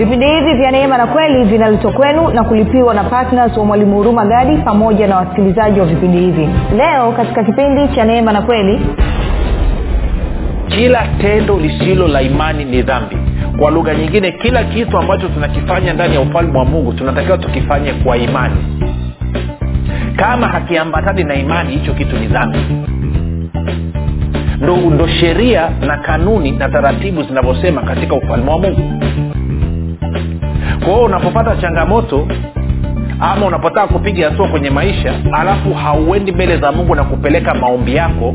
vipindi hivi vya neema na kweli vinaletwa kwenu na kulipiwa na ptns wa mwalimu huruma gadi pamoja na wasikilizaji wa vipindi hivi. Leo katika kipindi cha neema na kweli kila tendo lisilo la imani ni dhambi. Kwa lugha nyingine kila kitu ambacho tunakifanya ndani ya ufalme wa mungu tunatakiwa tukifanye kwa imani. Kama hakiambatani na imani hicho kitu ni dhambi. Ndo, ndo sheria na kanuni na taratibu zinavyosema katika ufalme wa mungu kwa hiyo unapopata changamoto ama unapotaka kupiga hatua kwenye maisha alafu hauendi mbele za mungu na kupeleka maombi yako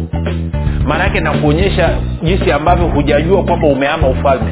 maana yake na kuonyesha jinsi ambavyo hujajua kwamba umeama ufalme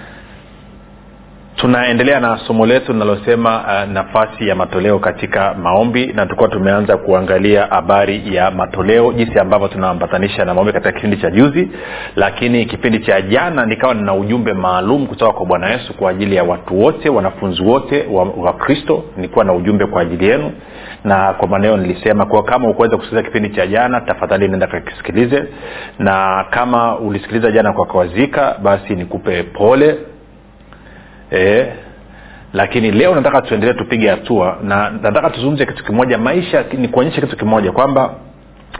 tunaendelea na somo letu linalosema uh, nafasi ya matoleo katika maombi na tulikuwa tumeanza kuangalia habari ya matoleo jinsi ambavyo tunaambatanisha na maombi katika kipindi cha juzi. Lakini kipindi cha jana nikawa nina ujumbe maalum kutoka kwa bwana yesu kwa ajili ya watu wote wanafunzi wote wa, kristo. Nilikuwa na ujumbe kwa ajili yenu. Na kwa maneo nilisema kwa kama ukuweza kusikiliza kipindi cha jana tafadhali nenda kakisikilize. Na kama ulisikiliza jana kwa kawazika basi nikupe pole e, lakini leo nataka tuendelee tupige hatua na nataka tuzungumze kitu kimoja. Maisha ni kuonyesha kitu kimoja kwamba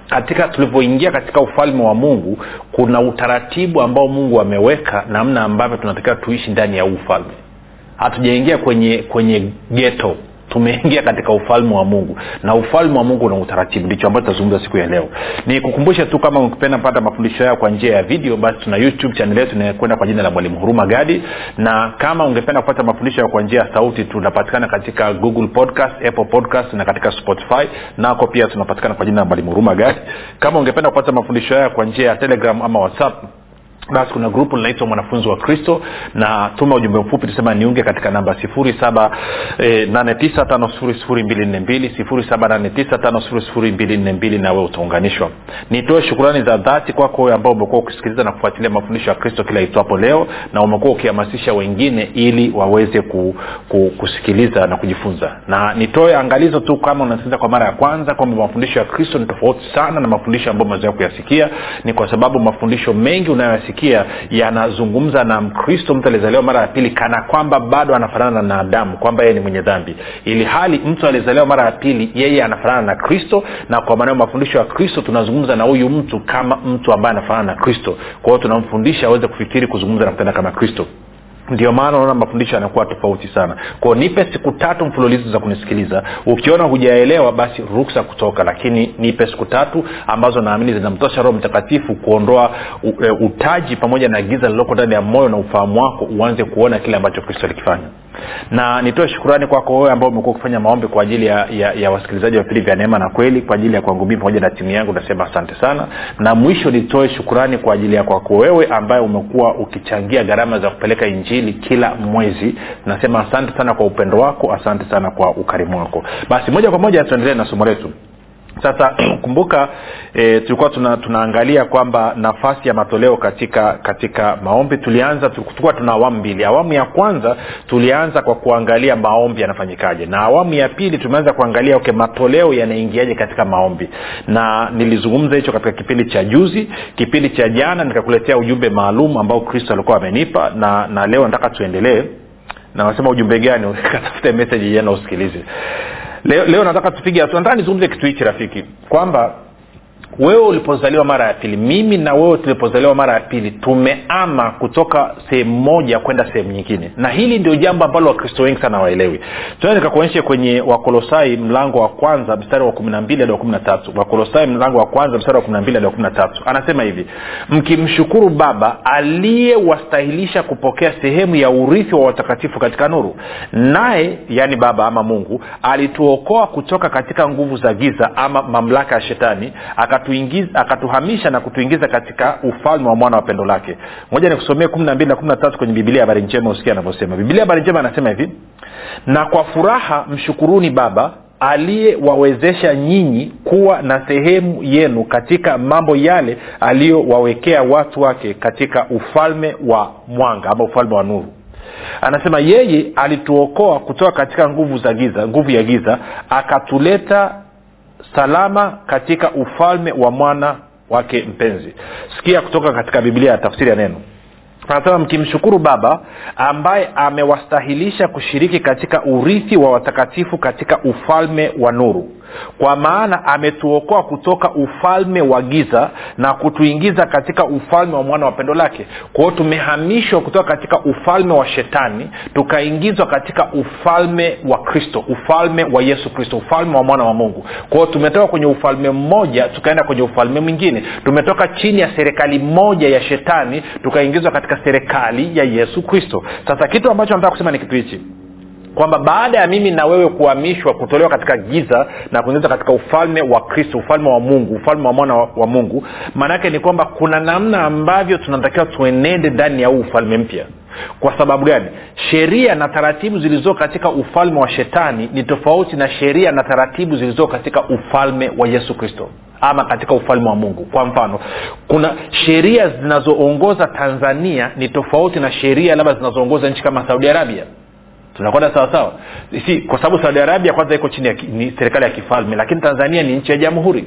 katika tulivyoingia katika ufalme wa mungu kuna utaratibu ambao mungu ameweka namna ambavyo tunatakiwa tuishi ndani ya ufalme. Hatujaingia kwenye kwenye geto tumeingia katika ufalme wa mungu. Na ufalme wa mungu una utaratibu. Ndicho ambacho tutazungumza siku ya leo. Ni kukumbusha tu kama ukipenda pata mafundisho hayo kwa njia ya video basi tuna youtube chanel yetu inayokwenda kwa jina la mwalimu huruma gadi. Na kama ungependa kupata mafundisho hayo kwa njia ya sauti tunapatikana katika google podcast apple podcast na katika spotify. Nako pia tunapatikana kwa jina la mwalimu huruma gadi. Kama ungependa kupata mafundisho hayo kwa njia ya telegram ama whatsapp basi kuna grupu linaitwa mwanafunzi wa kristo na tuma ujumbe mfupi tusema niunge katika namba sifuri saba nane tisa tano sifuri sifuri mbili nne mbili sifuri saba nane tisa tano sifuri sifuri mbili nne mbili nawe utaunganishwa. Nitoe shukurani za dhati kwako wewe ambao umekuwa ukisikiliza na kufuatilia mafundisho ya kristo kila itwapo leo na umekuwa ukihamasisha wengine ili waweze ku, ku, kusikiliza na kujifunza. Na nitoe angalizo tu kama unasikiliza kwa mara ya kwanza kwamba mafundisho ya kristo ni tofauti sana na mafundisho ambayo umezoea kuyasikia. Ni kwa sababu mafundisho mengi unayoyasikia kusikia yanazungumza na mkristo mtu aliyezaliwa mara ya pili kana kwamba bado anafanana na adamu kwamba yeye ni mwenye dhambi. Ili hali mtu aliyezaliwa mara ya pili yeye anafanana na kristo na kwa maneo mafundisho ya kristo tunazungumza na huyu mtu kama mtu ambaye anafanana na kristo. Kwa hiyo tunamfundisha aweze kufikiri kuzungumza na kutenda kama kristo ndio maana unaona mafundisho yanakuwa tofauti sana. Kwao nipe siku tatu mfululizo za kunisikiliza. Ukiona hujaelewa basi ruksa kutoka lakini nipe siku tatu ambazo naamini zinamtosha roho mtakatifu kuondoa utaji pamoja na giza lililoko ndani ya moyo na ufahamu wako uanze kuona kile ambacho kristo alikifanya. Na nitoe shukurani kwako wewe ambao umekuwa ukifanya maombi kwa ajili ya, ya, ya wasikilizaji wa vipindi vya neema na kweli kwa ajili ya kwangu mii pamoja na timu yangu nasema asante sana. Na mwisho nitoe shukurani kwa ajili ya kwako wewe ambaye umekuwa ukichangia gharama za kupeleka injili kila mwezi. Nasema asante sana kwa upendo wako asante sana kwa ukarimu wako. Basi moja kwa moja tuendelee na somo letu sasa kumbuka e, tulikuwa tuna, tunaangalia kwamba nafasi ya matoleo katika katika maombi tulianza tulikuwa tuna awamu mbili. Awamu ya kwanza tulianza kwa kuangalia maombi yanafanyikaje. Na awamu ya pili tumeanza kuangalia okay matoleo yanaingiaje katika maombi. Na nilizungumza hicho katika kipindi cha juzi kipindi cha jana nikakuletea ujumbe maalum ambao kristo alikuwa amenipa. Na na leo nataka tuendelee. Na nasema ujumbe gani? Meseji jana usikilize leo, leo nataka tupige hatua. Nataka nizungumze kitu hichi rafiki kwamba wewe ulipozaliwa mara ya pili. Mimi na wewe tulipozaliwa mara ya pili tumeama kutoka sehemu moja kwenda sehemu nyingine. Na hili ndio jambo ambalo wakristo wengi sana waelewi tuna nikakuonyeshe kwenye wakolosai mlango wa kwanza mstari wa kumi mbili hadi wa kumi na tatu. Wakolosai mlango wa kwanza mstari wa kumi na mbili hadi wa kumi na tatu. Anasema hivi mkimshukuru baba aliyewastahilisha kupokea sehemu ya urithi wa watakatifu katika nuru naye yaani baba ama mungu alituokoa kutoka katika nguvu za giza ama mamlaka ya shetani akatuingiza akatuhamisha na kutuingiza katika ufalme wa mwana wa pendo lake. Moja nikusomee kumi na mbili na kumi na tatu kwenye bibilia habari njema usikia anavyosema. Bibilia habari njema anasema hivi na kwa furaha mshukuruni baba aliyewawezesha nyinyi kuwa na sehemu yenu katika mambo yale aliyowawekea watu wake katika ufalme wa mwanga ama ufalme wa nuru. Anasema yeye alituokoa kutoka katika nguvu za giza nguvu ya giza akatuleta salama katika ufalme wa mwana wake mpenzi. Sikia kutoka katika biblia ya tafsiri ya neno anasema mkimshukuru baba ambaye amewastahilisha kushiriki katika urithi wa watakatifu katika ufalme wa nuru. Kwa maana ametuokoa kutoka ufalme wa giza na kutuingiza katika ufalme wa mwana wa pendo lake. Kwa hiyo tumehamishwa kutoka katika ufalme wa shetani tukaingizwa katika ufalme wa kristo ufalme wa yesu kristo ufalme wa mwana wa mungu. Kwa hiyo tumetoka kwenye ufalme mmoja tukaenda kwenye ufalme mwingine. Tumetoka chini ya serikali moja ya shetani tukaingizwa katika serikali ya yesu kristo. Sasa kitu ambacho nataka kusema ni kitu hichi. Kwamba baada ya mimi na wewe kuhamishwa kutolewa katika giza na kuingizwa katika ufalme wa kristo ufalme wa mungu ufalme wa mwana wa, wa mungu maanaake ni kwamba kuna namna ambavyo tunatakiwa tuenende ndani ya huu ufalme mpya. Kwa sababu gani? Sheria na taratibu zilizoo katika ufalme wa shetani ni tofauti na sheria na taratibu zilizoo katika ufalme wa yesu kristo ama katika ufalme wa mungu. Kwa mfano kuna sheria zinazoongoza tanzania ni tofauti na sheria labda zinazoongoza nchi kama saudi arabia. Tunakwenda sawasawa si kwa sababu saudi arabia kwanza iko chini ya ni serikali ya kifalme lakini tanzania ni nchi ya jamhuri.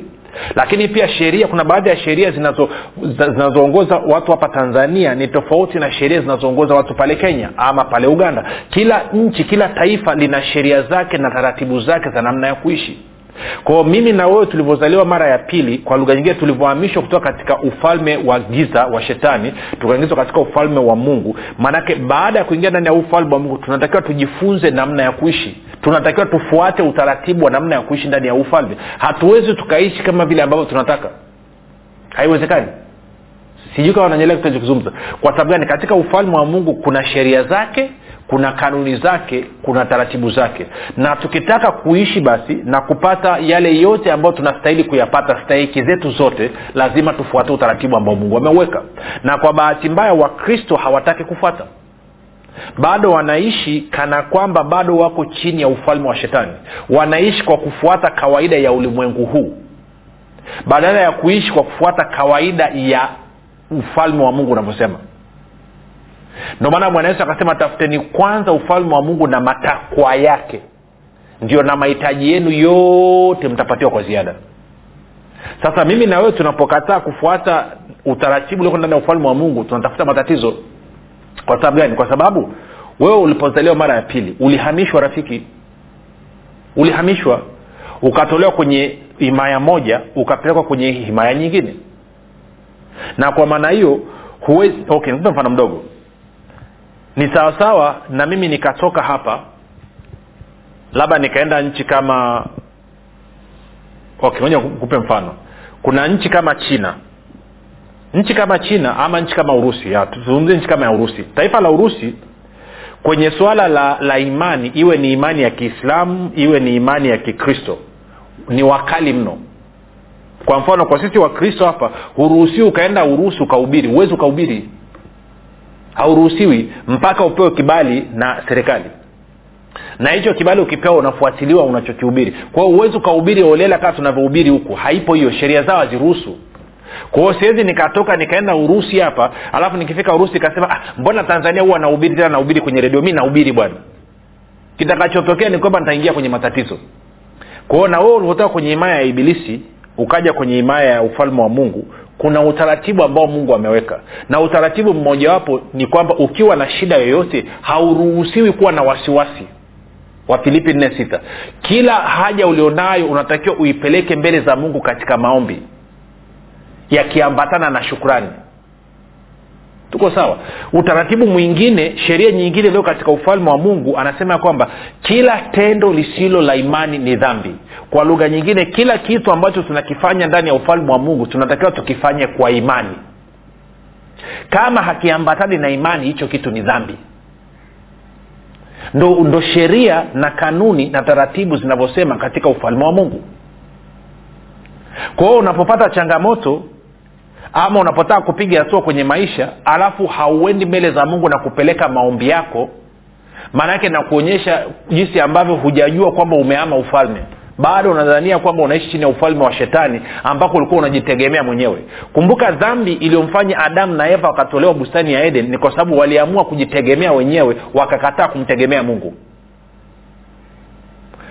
Lakini pia sheria kuna baadhi ya sheria zinazoongoza watu hapa tanzania ni tofauti na sheria zinazoongoza watu pale kenya ama pale uganda. Kila nchi kila taifa lina sheria zake na taratibu zake za namna ya kuishi kwao mimi na wewe tulivyozaliwa mara ya pili kwa lugha nyingine tulivyohamishwa kutoka katika ufalme wa giza wa shetani tukaingizwa katika ufalme wa mungu. Maanake baada ya kuingia ndani ya ufalme wa mungu tunatakiwa tujifunze namna ya kuishi. Tunatakiwa tufuate utaratibu wa namna ya kuishi ndani ya ufalme. Hatuwezi tukaishi kama vile ambavyo tunataka. Haiwezekani. Sijui kama nanyelea kitachokizungumza kwa sababu gani? Katika ufalme wa mungu kuna sheria zake kuna kanuni zake kuna taratibu zake. Na tukitaka kuishi basi na kupata yale yote ambayo tunastahili kuyapata stahiki zetu zote lazima tufuate utaratibu ambao mungu ameuweka. Na kwa bahati mbaya wakristo hawataki kufuata. Bado wanaishi kana kwamba bado wako chini ya ufalme wa shetani. Wanaishi kwa kufuata kawaida ya ulimwengu huu. Badala ya kuishi kwa kufuata kawaida ya ufalme wa mungu unavyosema ndio maana bwana yesu akasema tafuteni kwanza ufalme wa mungu na matakwa yake. Ndio na mahitaji yenu yote mtapatiwa kwa ziada. Sasa mimi na wewe tunapokataa kufuata utaratibu ulioko ndani ya ufalme wa mungu tunatafuta matatizo. Kwa sababu gani? Kwa sababu wewe ulipozaliwa mara ya pili ulihamishwa rafiki. Ulihamishwa ukatolewa kwenye himaya moja ukapelekwa kwenye himaya nyingine. Na kwa maana hiyo huwezi okay mfano mdogo ni sawasawa na mimi nikatoka hapa labda nikaenda nchi kama okay moja kupe mfano. Kuna nchi kama china. Nchi kama china ama nchi kama urusi tuzungumzie nchi kama ya urusi. Taifa la urusi kwenye suala la la imani iwe ni imani ya kiislamu iwe ni imani ya kikristo ni wakali mno. Kwa mfano kwa sisi wakristo hapa huruhusiwi ukaenda urusi ukahubiri huwezi ukahubiri hauruhusiwi mpaka upewe kibali na serikali. Na hicho kibali ukipewa unafuatiliwa unachokihubiri. Kwa huwezi ukahubiri olela kaa tunavyohubiri huku. Haipo hiyo sheria zao haziruhusu. Kwa hiyo siwezi nikatoka nikaenda urusi hapa alafu nikifika urusi ikasema ah, mbona tanzania huwa nahubiri tena nahubiri kwenye redio? Mi nahubiri bwana. Kitakachotokea ni kwamba nitaingia kwenye matatizo. Kwao na wewe ulivyotoka kwenye himaya ya ibilisi ukaja kwenye himaya ya ufalme wa mungu kuna utaratibu ambao mungu ameweka. Na utaratibu mmojawapo ni kwamba ukiwa na shida yoyote hauruhusiwi kuwa na wasiwasi. Wafilipi nne sita. Kila haja ulionayo unatakiwa uipeleke mbele za mungu katika maombi yakiambatana na shukrani tuko sawa? Utaratibu mwingine sheria nyingine leo katika ufalme wa mungu anasema kwamba kila tendo lisilo la imani ni dhambi. Kwa lugha nyingine kila kitu ambacho tunakifanya ndani ya ufalme wa mungu tunatakiwa tukifanye kwa imani. Kama hakiambatani na imani hicho kitu ni dhambi. Ndo, ndo sheria na kanuni na taratibu zinavyosema katika ufalme wa mungu. Kwa hiyo unapopata changamoto ama unapotaka kupiga hatua kwenye maisha alafu hauendi mbele za mungu na kupeleka maombi yako maanaake nakuonyesha jinsi ambavyo hujajua kwamba umeama ufalme. Bado unadhania kwamba unaishi chini ya ufalme wa shetani ambako ulikuwa unajitegemea mwenyewe. Kumbuka dhambi iliyomfanya adamu na eva wakatolewa bustani ya eden ni kwa sababu waliamua kujitegemea wenyewe wakakataa kumtegemea mungu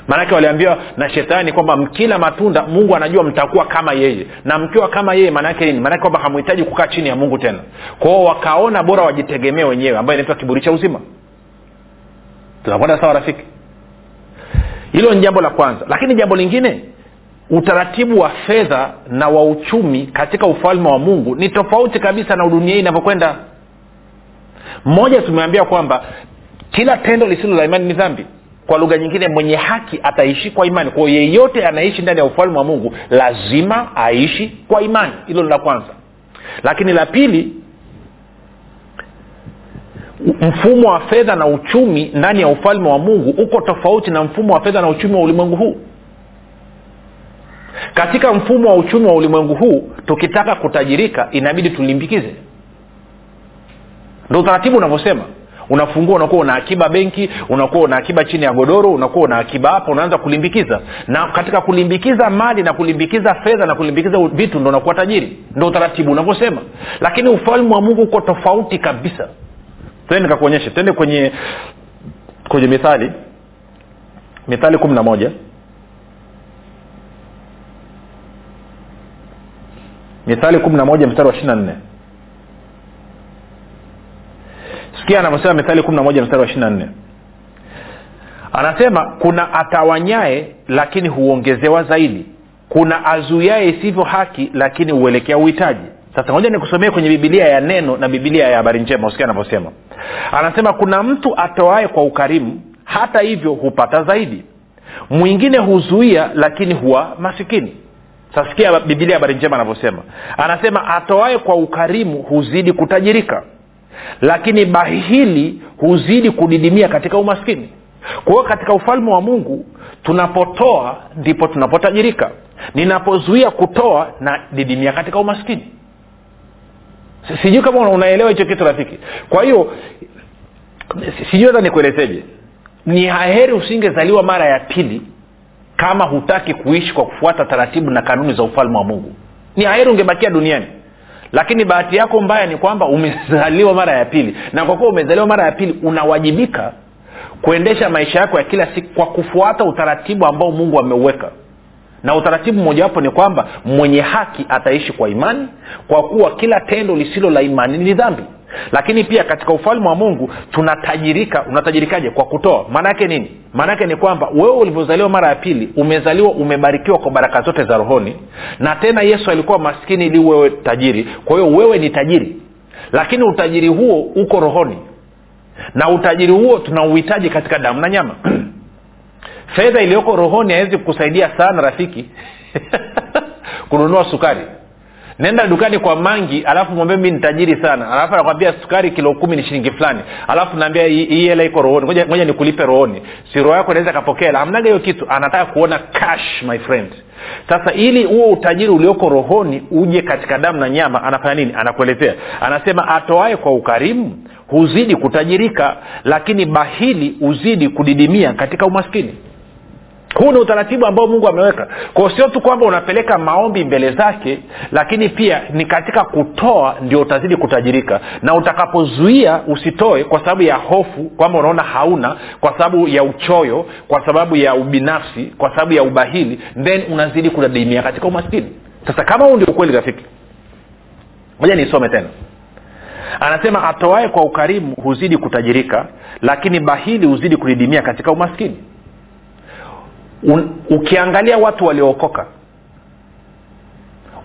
maanake waliambiwa na shetani kwamba mkila matunda mungu anajua mtakuwa kama yeye. Na mkiwa kama yeye maanaake nini? Maanake kwamba hamhitaji kukaa chini ya mungu tena. Kwao wakaona bora wajitegemee wenyewe ambayo inaitwa kiburi cha uzima. Tunakwenda sawa rafiki? Hilo ni jambo la kwanza. Lakini jambo lingine utaratibu wa fedha na wa uchumi katika ufalme wa mungu ni tofauti kabisa na dunia hii inavyokwenda. Mmoja tumeambia kwamba kila tendo lisilo la imani ni dhambi kwa lugha nyingine mwenye haki ataishi kwa imani. Kwao yeyote anaishi ndani ya ufalme wa mungu lazima aishi kwa imani. Hilo ni la kwanza. Lakini la pili mfumo wa fedha na uchumi ndani ya ufalme wa mungu uko tofauti na mfumo wa fedha na uchumi wa ulimwengu huu. Katika mfumo wa uchumi wa ulimwengu huu tukitaka kutajirika inabidi tulimbikize. Ndo utaratibu unavyosema unafungua unakuwa una akiba benki unakuwa una akiba chini ya godoro unakuwa una akiba hapo unaanza kulimbikiza. Na katika kulimbikiza mali na kulimbikiza fedha na kulimbikiza vitu ndo unakuwa tajiri. Ndo utaratibu unavyosema. Lakini ufalme wa mungu uko tofauti kabisa. Tende nikakuonyeshe. Tende kwenye kwenye mithali. Mithali kumi na moja. Mithali kumi na moja mstari wa ishiri na nne sikia anavyosema mithali kumi na moja mstari wa ishiri na nne. Anasema kuna atawanyae lakini huongezewa zaidi. Kuna azuiae isivyo haki lakini huelekea uhitaji. Sasa moja nikusomee kwenye bibilia ya neno na bibilia ya habari njema. Usikia anavyosema. Anasema kuna mtu atoae kwa ukarimu hata hivyo hupata zaidi. Mwingine huzuia lakini huwa masikini. Sasikia bibilia habari njema anavyosema. Anasema atoae kwa ukarimu huzidi kutajirika lakini bahili huzidi kudidimia katika umaskini. Kwa hiyo katika ufalme wa mungu tunapotoa ndipo tunapotajirika. Ninapozuia kutoa na didimia katika umaskini. Sijui kama unaelewa hicho kitu rafiki. Kwa hiyo sijui hata nikuelezeje. Ni haheri usingezaliwa mara ya pili kama hutaki kuishi kwa kufuata taratibu na kanuni za ufalme wa mungu. Ni haheri ungebakia duniani lakini bahati yako mbaya ni kwamba umezaliwa mara ya pili. Na kwa kuwa umezaliwa mara ya pili unawajibika kuendesha maisha yako ya kila siku kwa kufuata utaratibu ambao mungu ameuweka. Na utaratibu mmojawapo ni kwamba mwenye haki ataishi kwa imani kwa kuwa kila tendo lisilo la imani ni dhambi lakini pia katika ufalme wa mungu tunatajirika unatajirikaje? Kwa kutoa. Maanaake nini? Maanaake ni kwamba wewe ulivyozaliwa mara ya pili umezaliwa umebarikiwa kwa baraka zote za rohoni na tena yesu alikuwa maskini ili wewe tajiri. Kwa hiyo wewe ni tajiri. Lakini utajiri huo uko rohoni. Na utajiri huo tunauhitaji katika damu na nyama. Fedha iliyoko rohoni haiwezi kukusaidia sana rafiki. Kununua sukari nenda dukani kwa mangi alafu mwambie mi ni tajiri sana. Alafu anakwambia sukari kilo kumi ni shilingi fulani. Alafu naambia hii hela iko rohoni. Ngoja, nikulipe rohoni. Si roho yako inaweza kapokea hamnaga hiyo kitu. Anataka kuona cash my friend. Sasa ili huo utajiri ulioko rohoni uje katika damu na nyama anafanya nini? Anakuelezea. Anasema atoae kwa ukarimu huzidi kutajirika lakini bahili huzidi kudidimia katika umaskini huu ni utaratibu ambao mungu ameweka. Kwao sio tu kwamba unapeleka maombi mbele zake lakini pia ni katika kutoa ndio utazidi kutajirika. Na utakapozuia usitoe kwa sababu ya hofu kwamba unaona hauna kwa sababu ya uchoyo kwa sababu ya ubinafsi kwa sababu ya ubahili then unazidi kudadimia katika umaskini. Sasa kama huu ndio ukweli rafiki moja niisome tena. Anasema atoae kwa ukarimu huzidi kutajirika lakini bahili huzidi kudidimia katika umaskini Ukiangalia watu waliookoka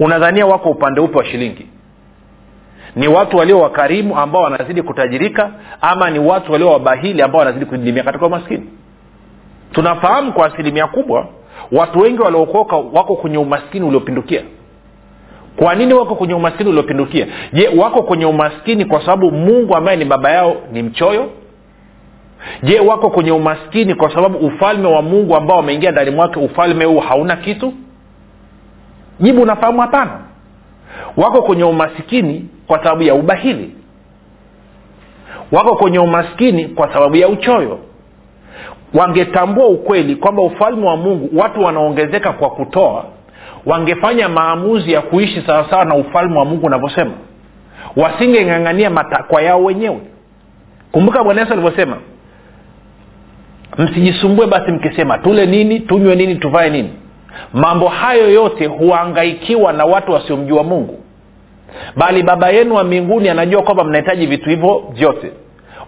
unadhania wako upande upe wa shilingi? Ni watu walio wakarimu ambao wanazidi kutajirika ama ni watu walio wabahili ambao wanazidi kudidimia katika umaskini? Tunafahamu kwa asilimia kubwa watu wengi waliookoka wako kwenye umaskini uliopindukia. Kwa nini wako kwenye umaskini uliopindukia? Je wako kwenye umaskini kwa sababu mungu ambaye ni baba yao ni mchoyo je wako kwenye umaskini kwa sababu ufalme wa mungu ambao wameingia ndani mwake ufalme huu hauna kitu? Jibu unafahamu hapana. Wako kwenye umaskini kwa sababu ya ubahili. Wako kwenye umaskini kwa sababu ya uchoyo. Wangetambua ukweli kwamba ufalme wa mungu watu wanaongezeka kwa kutoa wangefanya maamuzi ya kuishi sawasawa na ufalme wa mungu unavyosema. Wasingeng'ang'ania matakwa yao wenyewe. Kumbuka bwana yesu alivyosema msijisumbue basi mkisema tule nini tunywe nini tuvae nini. Mambo hayo yote huangaikiwa na watu wasiomjua mungu. Bali baba yenu wa mbinguni anajua kwamba mnahitaji vitu hivyo vyote.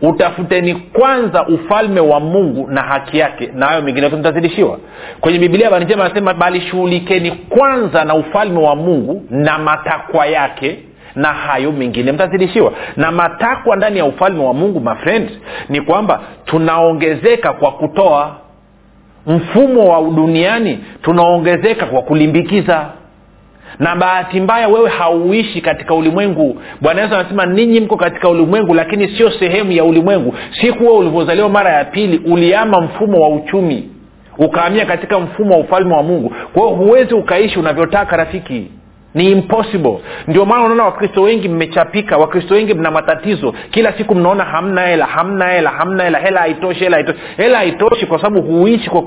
Utafuteni kwanza ufalme wa mungu na haki yake na hayo mengine yote mtazidishiwa. Kwenye bibilia habari anasema bali shughulikeni kwanza na ufalme wa mungu na matakwa yake na hayo mengine mtazidishiwa na matakwa ndani ya ufalme wa mungu mafrend ni kwamba tunaongezeka kwa kutoa mfumo wa duniani tunaongezeka kwa kulimbikiza. Na bahati mbaya wewe hauishi katika ulimwengu. Bwana yesu anasema ninyi mko katika ulimwengu lakini sio sehemu ya ulimwengu. Siku wewe ulivyozaliwa mara ya pili uliama mfumo wa uchumi ukaamia katika mfumo wa ufalme wa mungu. Kwa hiyo huwezi ukaishi unavyotaka rafiki ni impossible. Ndio maana unaona wakristo wengi mmechapika wakristo wengi mna matatizo. Kila siku mnaona hamna hela hamna hela hamna hela hela haitoshi hela haitoshi. Hela haitoshi kwa sababu huishi kwa,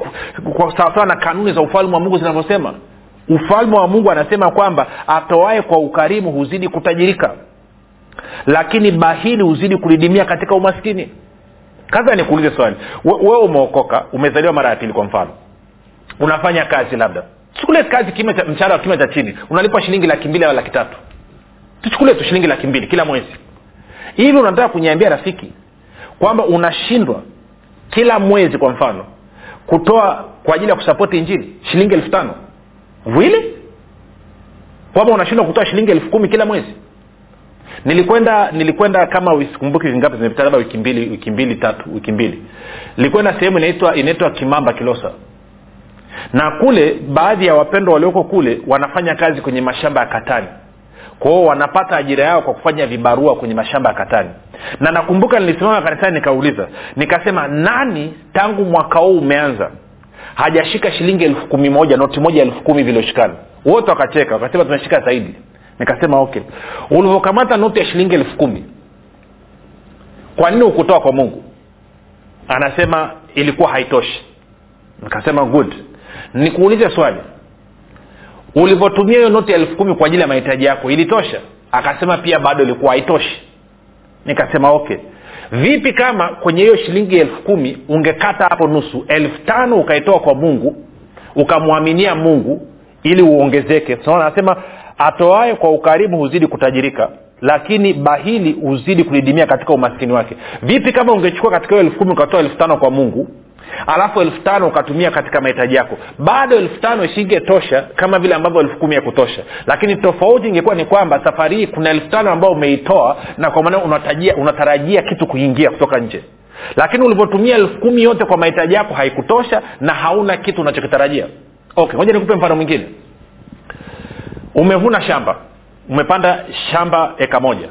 kwa sawasawa na kanuni za ufalme wa mungu zinavyosema. Ufalme wa mungu anasema kwamba atoae kwa ukarimu huzidi kutajirika. Lakini bahili huzidi kudidimia katika umaskini. Kaza nikuulize swali. Wewe umeokoka umezaliwa mara ya pili kwa mfano. Unafanya kazi labda chukulie kazi mshahara wa kima cha chini. Unalipwa shilingi laki mbili au laki tatu. Tuchukulie tu shilingi laki mbili kila mwezi. Hivi unataka kuniambia rafiki kwamba unashindwa kila mwezi kwa mfano kutoa kwa ajili ya kusapoti injili shilingi elfu tano? Really? Kwamba unashindwa kutoa shilingi elfu kumi kila mwezi? Nilikwenda nilikwenda kama sikumbuki vingapi zimepita labda wiki mbili wiki mbili tatu wiki mbili. Nilikwenda sehemu inaitwa inaitwa kimamba kilosa na kule baadhi ya wapendwa walioko kule wanafanya kazi kwenye mashamba ya katani. Kwao wanapata ajira yao kwa kufanya vibarua kwenye mashamba ya katani. Na nakumbuka nilisimama kanisani nikauliza nikasema nani tangu mwaka huu umeanza hajashika shilingi elfu kumi moja noti moja elfu kumi vilioshikana? Wote wakacheka wakasema tumeshika zaidi. Nikasema okay. Ulivyokamata noti ya shilingi elfu kumi kwa nini ukutoa kwa mungu? Anasema ilikuwa haitoshi. Nikasema good nikuulize swali. Ulivyotumia hiyo noti ya elfu kumi kwa ajili ya mahitaji yako ilitosha? Akasema pia bado ilikuwa haitoshi. Nikasema okay. Vipi kama kwenye hiyo shilingi elfu kumi ungekata hapo nusu elfu tano ukaitoa kwa mungu ukamwaminia mungu ili uongezeke? So, anasema atoae kwa ukarimu huzidi kutajirika lakini bahili huzidi kudidimia katika umaskini wake. Vipi kama ungechukua katika hiyo elfu kumi ukatoa elfu tano kwa mungu alafu elfu tano ukatumia katika mahitaji yako. Bado elfu tano isingetosha kama vile ambavyo elfu kumi ya kutosha. Lakini tofauti ingekuwa ni kwamba safari hii kuna elfu tano ambayo umeitoa na kwa maana unatarajia, unatarajia kitu kuingia kutoka nje. Lakini ulivyotumia elfu kumi yote kwa mahitaji yako haikutosha na hauna kitu unachokitarajia. Okay moja nikupe mfano mwingine. Umevuna shamba. Umepanda shamba eka moja.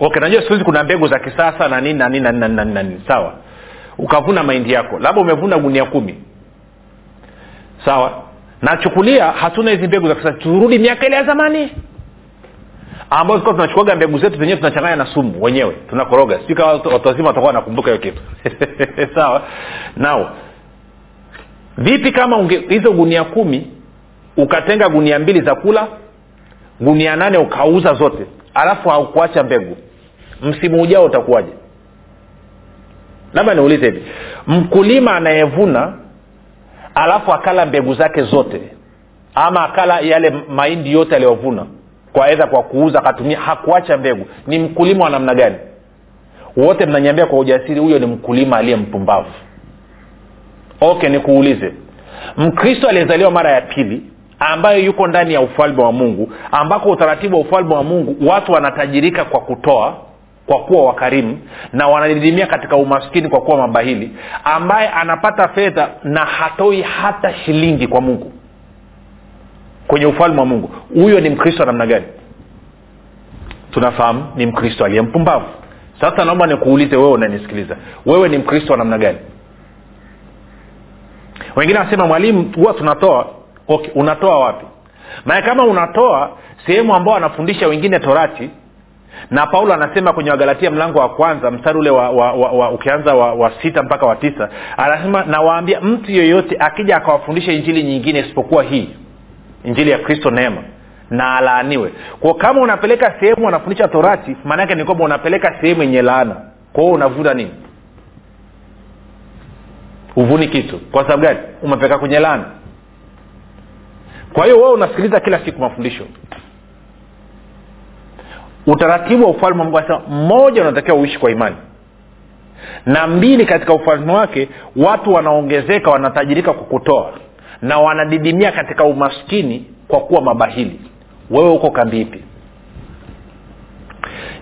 Okay najua siku hizi kuna mbegu za kisasa na nini na nini na nini na nini. Sawa ukavuna mahindi yako labda umevuna gunia kumi. Sawa? Nachukulia hatuna hizi mbegu za kisasa turudi miaka ile ya zamani. Ambayo tulikuwa tunachukuaga mbegu zetu zenyewe tunachanganya na sumu wenyewe tunakoroga. Sijui kama watu wazima watakuwa wanakumbuka hiyo kitu. Sawa? Nao vipi kama unge hizo gunia kumi ukatenga gunia mbili za kula gunia nane ukauza zote alafu haukuacha mbegu? Msimu ujao utakuwaje labda niulize hivi. Mkulima anayevuna alafu akala mbegu zake zote ama akala yale mahindi yote aliyovuna kwa edha kwa kuuza akatumia hakuacha mbegu ni mkulima wa namna gani? Wote mnanyambia kwa ujasiri huyo ni mkulima aliye mpumbavu. Okay nikuulize. Mkristo aliyezaliwa mara ya pili ambayo yuko ndani ya ufalme wa mungu ambako utaratibu wa ufalme wa mungu watu wanatajirika kwa kutoa kwa kuwa wakarimu na wanadidimia katika umaskini kwa kuwa mabahili ambaye anapata fedha na hatoi hata shilingi kwa mungu kwenye ufalme wa mungu. Huyo ni mkristo namna gani? Tunafahamu ni mkristo aliye mpumbavu. Sasa naomba nikuulize wewe unanisikiliza. Wewe ni mkristo wa namna gani? Wengine wanasema mwalimu huwa tunatoa. Okay unatoa wapi? Maana kama unatoa sehemu ambao anafundisha wengine torati na paulo anasema kwenye wagalatia mlango wa kwanza mstari ule wa, wa, wa, wa ukianza wa, wa sita mpaka wa tisa anasema nawaambia mtu yeyote akija akawafundisha injili nyingine isipokuwa hii injili ya kristo neema na alaaniwe. Kwa kama unapeleka sehemu wanafundisha torati maanaake ni kwamba unapeleka sehemu yenye laana. Kwao unavuta nini? Huvuni kitu. Kwa sababu gani? Umepeleka kwenye laana. Kwa hiyo wewe unasikiliza kila siku mafundisho utaratibu wa ufalme wa mungu anasema mmoja unatakiwa uishi kwa imani. Na mbili katika ufalme wake watu wanaongezeka wanatajirika kwa kutoa. Na wanadidimia katika umaskini kwa kuwa mabahili. Wewe huko kambi ipi?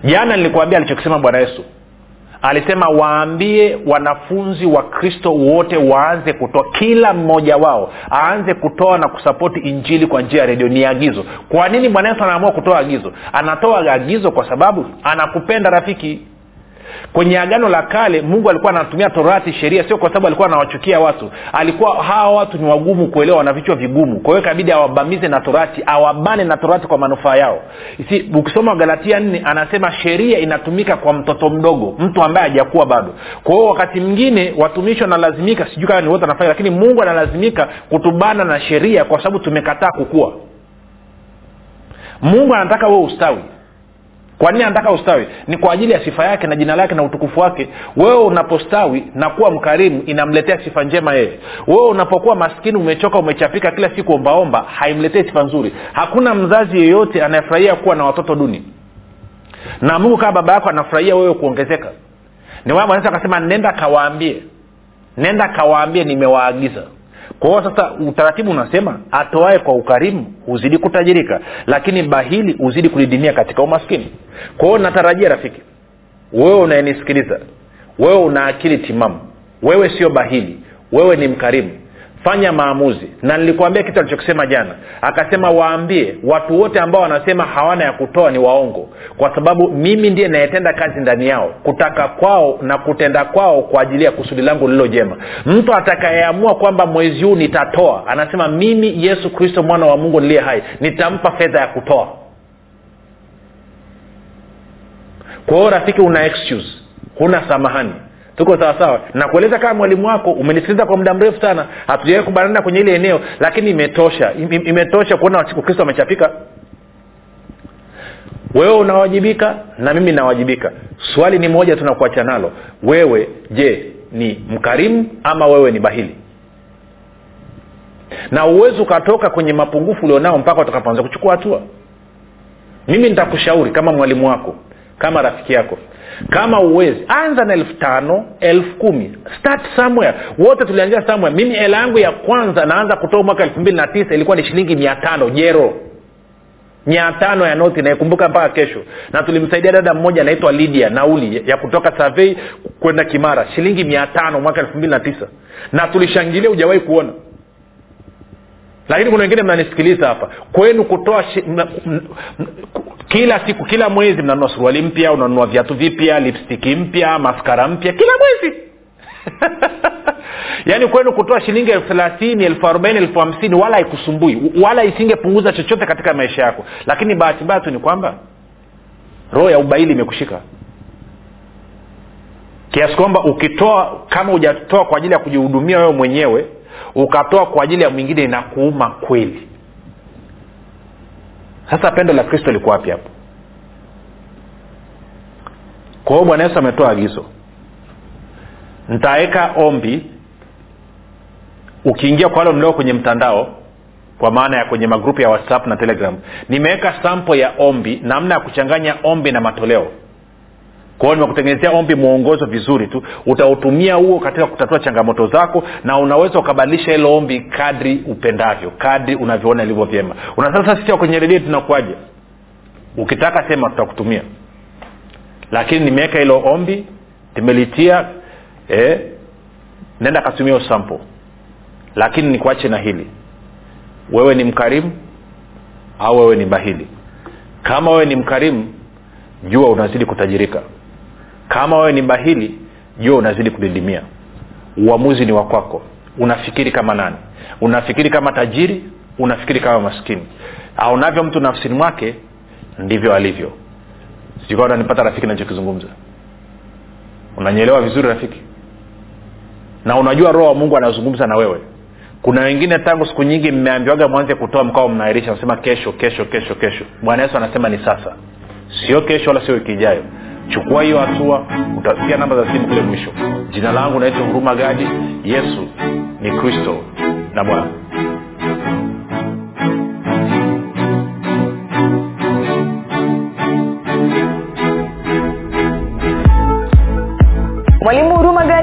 Jana nilikuambia alichokisema bwana yesu alisema waambie wanafunzi wa kristo wote waanze kutoa kila mmoja wao aanze kutoa na kusapoti injili kwa njia ya redio. Ni agizo. Kwa nini bwana yesu anaamua kutoa agizo? Anatoa agizo kwa sababu anakupenda rafiki kwenye agano la kale mungu alikuwa anatumia torati sheria sio kwa sababu alikuwa anawachukia watu. Alikuwa hawa watu ni wagumu kuelewa wana vichwa vigumu. Kwa hiyo ikabidi awabamize na torati awabane na torati kwa manufaa yao. Si ukisoma galatia nne anasema sheria inatumika kwa mtoto mdogo mtu ambaye hajakuwa bado. Kwa hiyo wakati mwingine watumishi wanalazimika sijui kama ni wote anafanya lakini mungu analazimika kutubana na sheria kwa sababu tumekataa kukua. Mungu anataka wewe ustawi kwa nini anataka ustawi? Ni kwa ajili ya sifa yake na jina lake na utukufu wake. Wewe unapostawi na kuwa mkarimu inamletea sifa njema yeye. Wewe unapokuwa maskini umechoka umechapika kila siku ombaomba haimletei sifa nzuri. Hakuna mzazi yeyote anayefurahia kuwa na watoto duni. Na mungu kama baba yako anafurahia wewe kuongezeka. Ni anaweza akasema nenda kawaambie. Nenda kawaambie nimewaagiza kwa hiyo sasa utaratibu unasema atoae kwa ukarimu huzidi kutajirika lakini bahili huzidi kudidimia katika umaskini. Kwa hiyo natarajia rafiki wewe unayenisikiliza wewe una akili timamu wewe sio bahili wewe ni mkarimu fanya maamuzi. Na nilikuambia kitu alichokisema jana. Akasema waambie watu wote ambao wanasema hawana ya kutoa ni waongo. Kwa sababu mimi ndiye nayetenda kazi ndani yao. Kutaka kwao na kutenda kwao kwa ajili ya kusudi langu lililo jema. Mtu atakayeamua kwamba mwezi huu nitatoa anasema mimi yesu kristo mwana wa mungu niliye hai nitampa fedha ya kutoa. Kwa hiyo rafiki una excuse. Huna samahani tuko sawasawa nakueleza kama mwalimu wako umenisikiliza kwa muda mrefu sana. Hatujawai kubanana kwenye ile eneo lakini imetosha. Imetosha kuona ukristo amechapika wewe unawajibika na mimi nawajibika. Swali ni moja tunakuacha nalo. Wewe je ni mkarimu ama wewe ni bahili? Na uwezi ukatoka kwenye mapungufu ulionao mpaka utakapoanza kuchukua hatua. Mimi nitakushauri kama mwalimu wako kama rafiki yako kama uwezi anza na elfu tano elfu kumi. Start somewhere. Wote tulianzia somewhere. Mimi hela yangu ya kwanza naanza kutoa mwaka elfu mbili na tisa ilikuwa ni shilingi mia tano jero. Mia tano ya noti naikumbuka mpaka kesho. Na tulimsaidia dada mmoja anaitwa lydia nauli ya kutoka savei kwenda kimara shilingi mia tano mwaka elfu mbili na tisa. Na tulishangilia hujawahi kuona. Lakini kuna wengine mnanisikiliza hapa. Kwenu kutoa shi, m, m, m, kila siku kila mwezi mnanunua suruali mpya unanunua viatu vipya lipstiki mpya maskara mpya kila mwezi. Yaani kwenu kutoa shilingi elfu thelathini elfu arobaini elfu hamsini wala haikusumbui wala isingepunguza chochote katika maisha yako. Lakini bahati mbaya tu ni kwamba roho ya ubaili imekushika. Kiasi kwamba ukitoa kama hujatoa kwa ajili ya kujihudumia wewe mwenyewe ukatoa kwa ajili ya mwingine inakuuma kweli sasa pendo la kristo liko wapi hapo? Kwa hiyo bwana yesu ametoa agizo. Nitaweka ombi ukiingia kwa wale mlio kwenye mtandao kwa maana ya kwenye magrupu ya whatsapp na telegram nimeweka sampo ya ombi namna ya kuchanganya ombi na matoleo kwao nimekutengenezea ombi mwongozo vizuri tu. Utautumia huo katika kutatua changamoto zako na unaweza ukabadilisha hilo ombi kadri upendavyo kadri unavyoona ilivyo vyema. Unasasa sisi kwenye redio tunakuaje ukitaka sema tutakutumia. Lakini nimeweka hilo ombi nimelitia eh, nenda katumia usampo lakini nikuache na hili. Wewe ni mkarimu au wewe ni bahili kama wewe ni mkarimu jua unazidi kutajirika kama wewe ni bahili jua unazidi kudidimia. Uamuzi ni wa kwako. Unafikiri kama nani? Unafikiri kama tajiri? Unafikiri kama maskini? Aonavyo mtu nafsini mwake ndivyo alivyo. Unanipata rafiki nachokizungumza unanyelewa vizuri rafiki? Na unajua roho wa mungu anazungumza na wewe. Kuna wengine tangu siku nyingi mmeambiwaga mwanze kutoa mkao mnairisha nasema kesho kesho kesho kesho. Bwana yesu anasema ni sasa. Sio kesho wala sio wiki ijayo chukua hiyo hatua utasikia namba za simu kule mwisho. Jina langu naitwa huruma gadi. Yesu ni kristo na bwana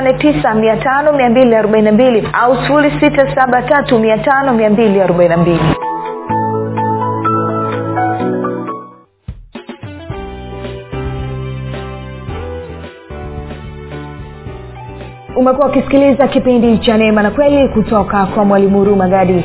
7895242 au 6735242 umekuwa ukisikiliza kipindi cha neema na kweli kutoka kwa mwalimu huruma gadi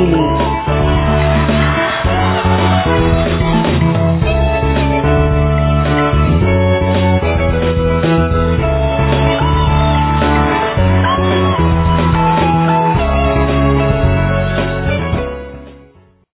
Union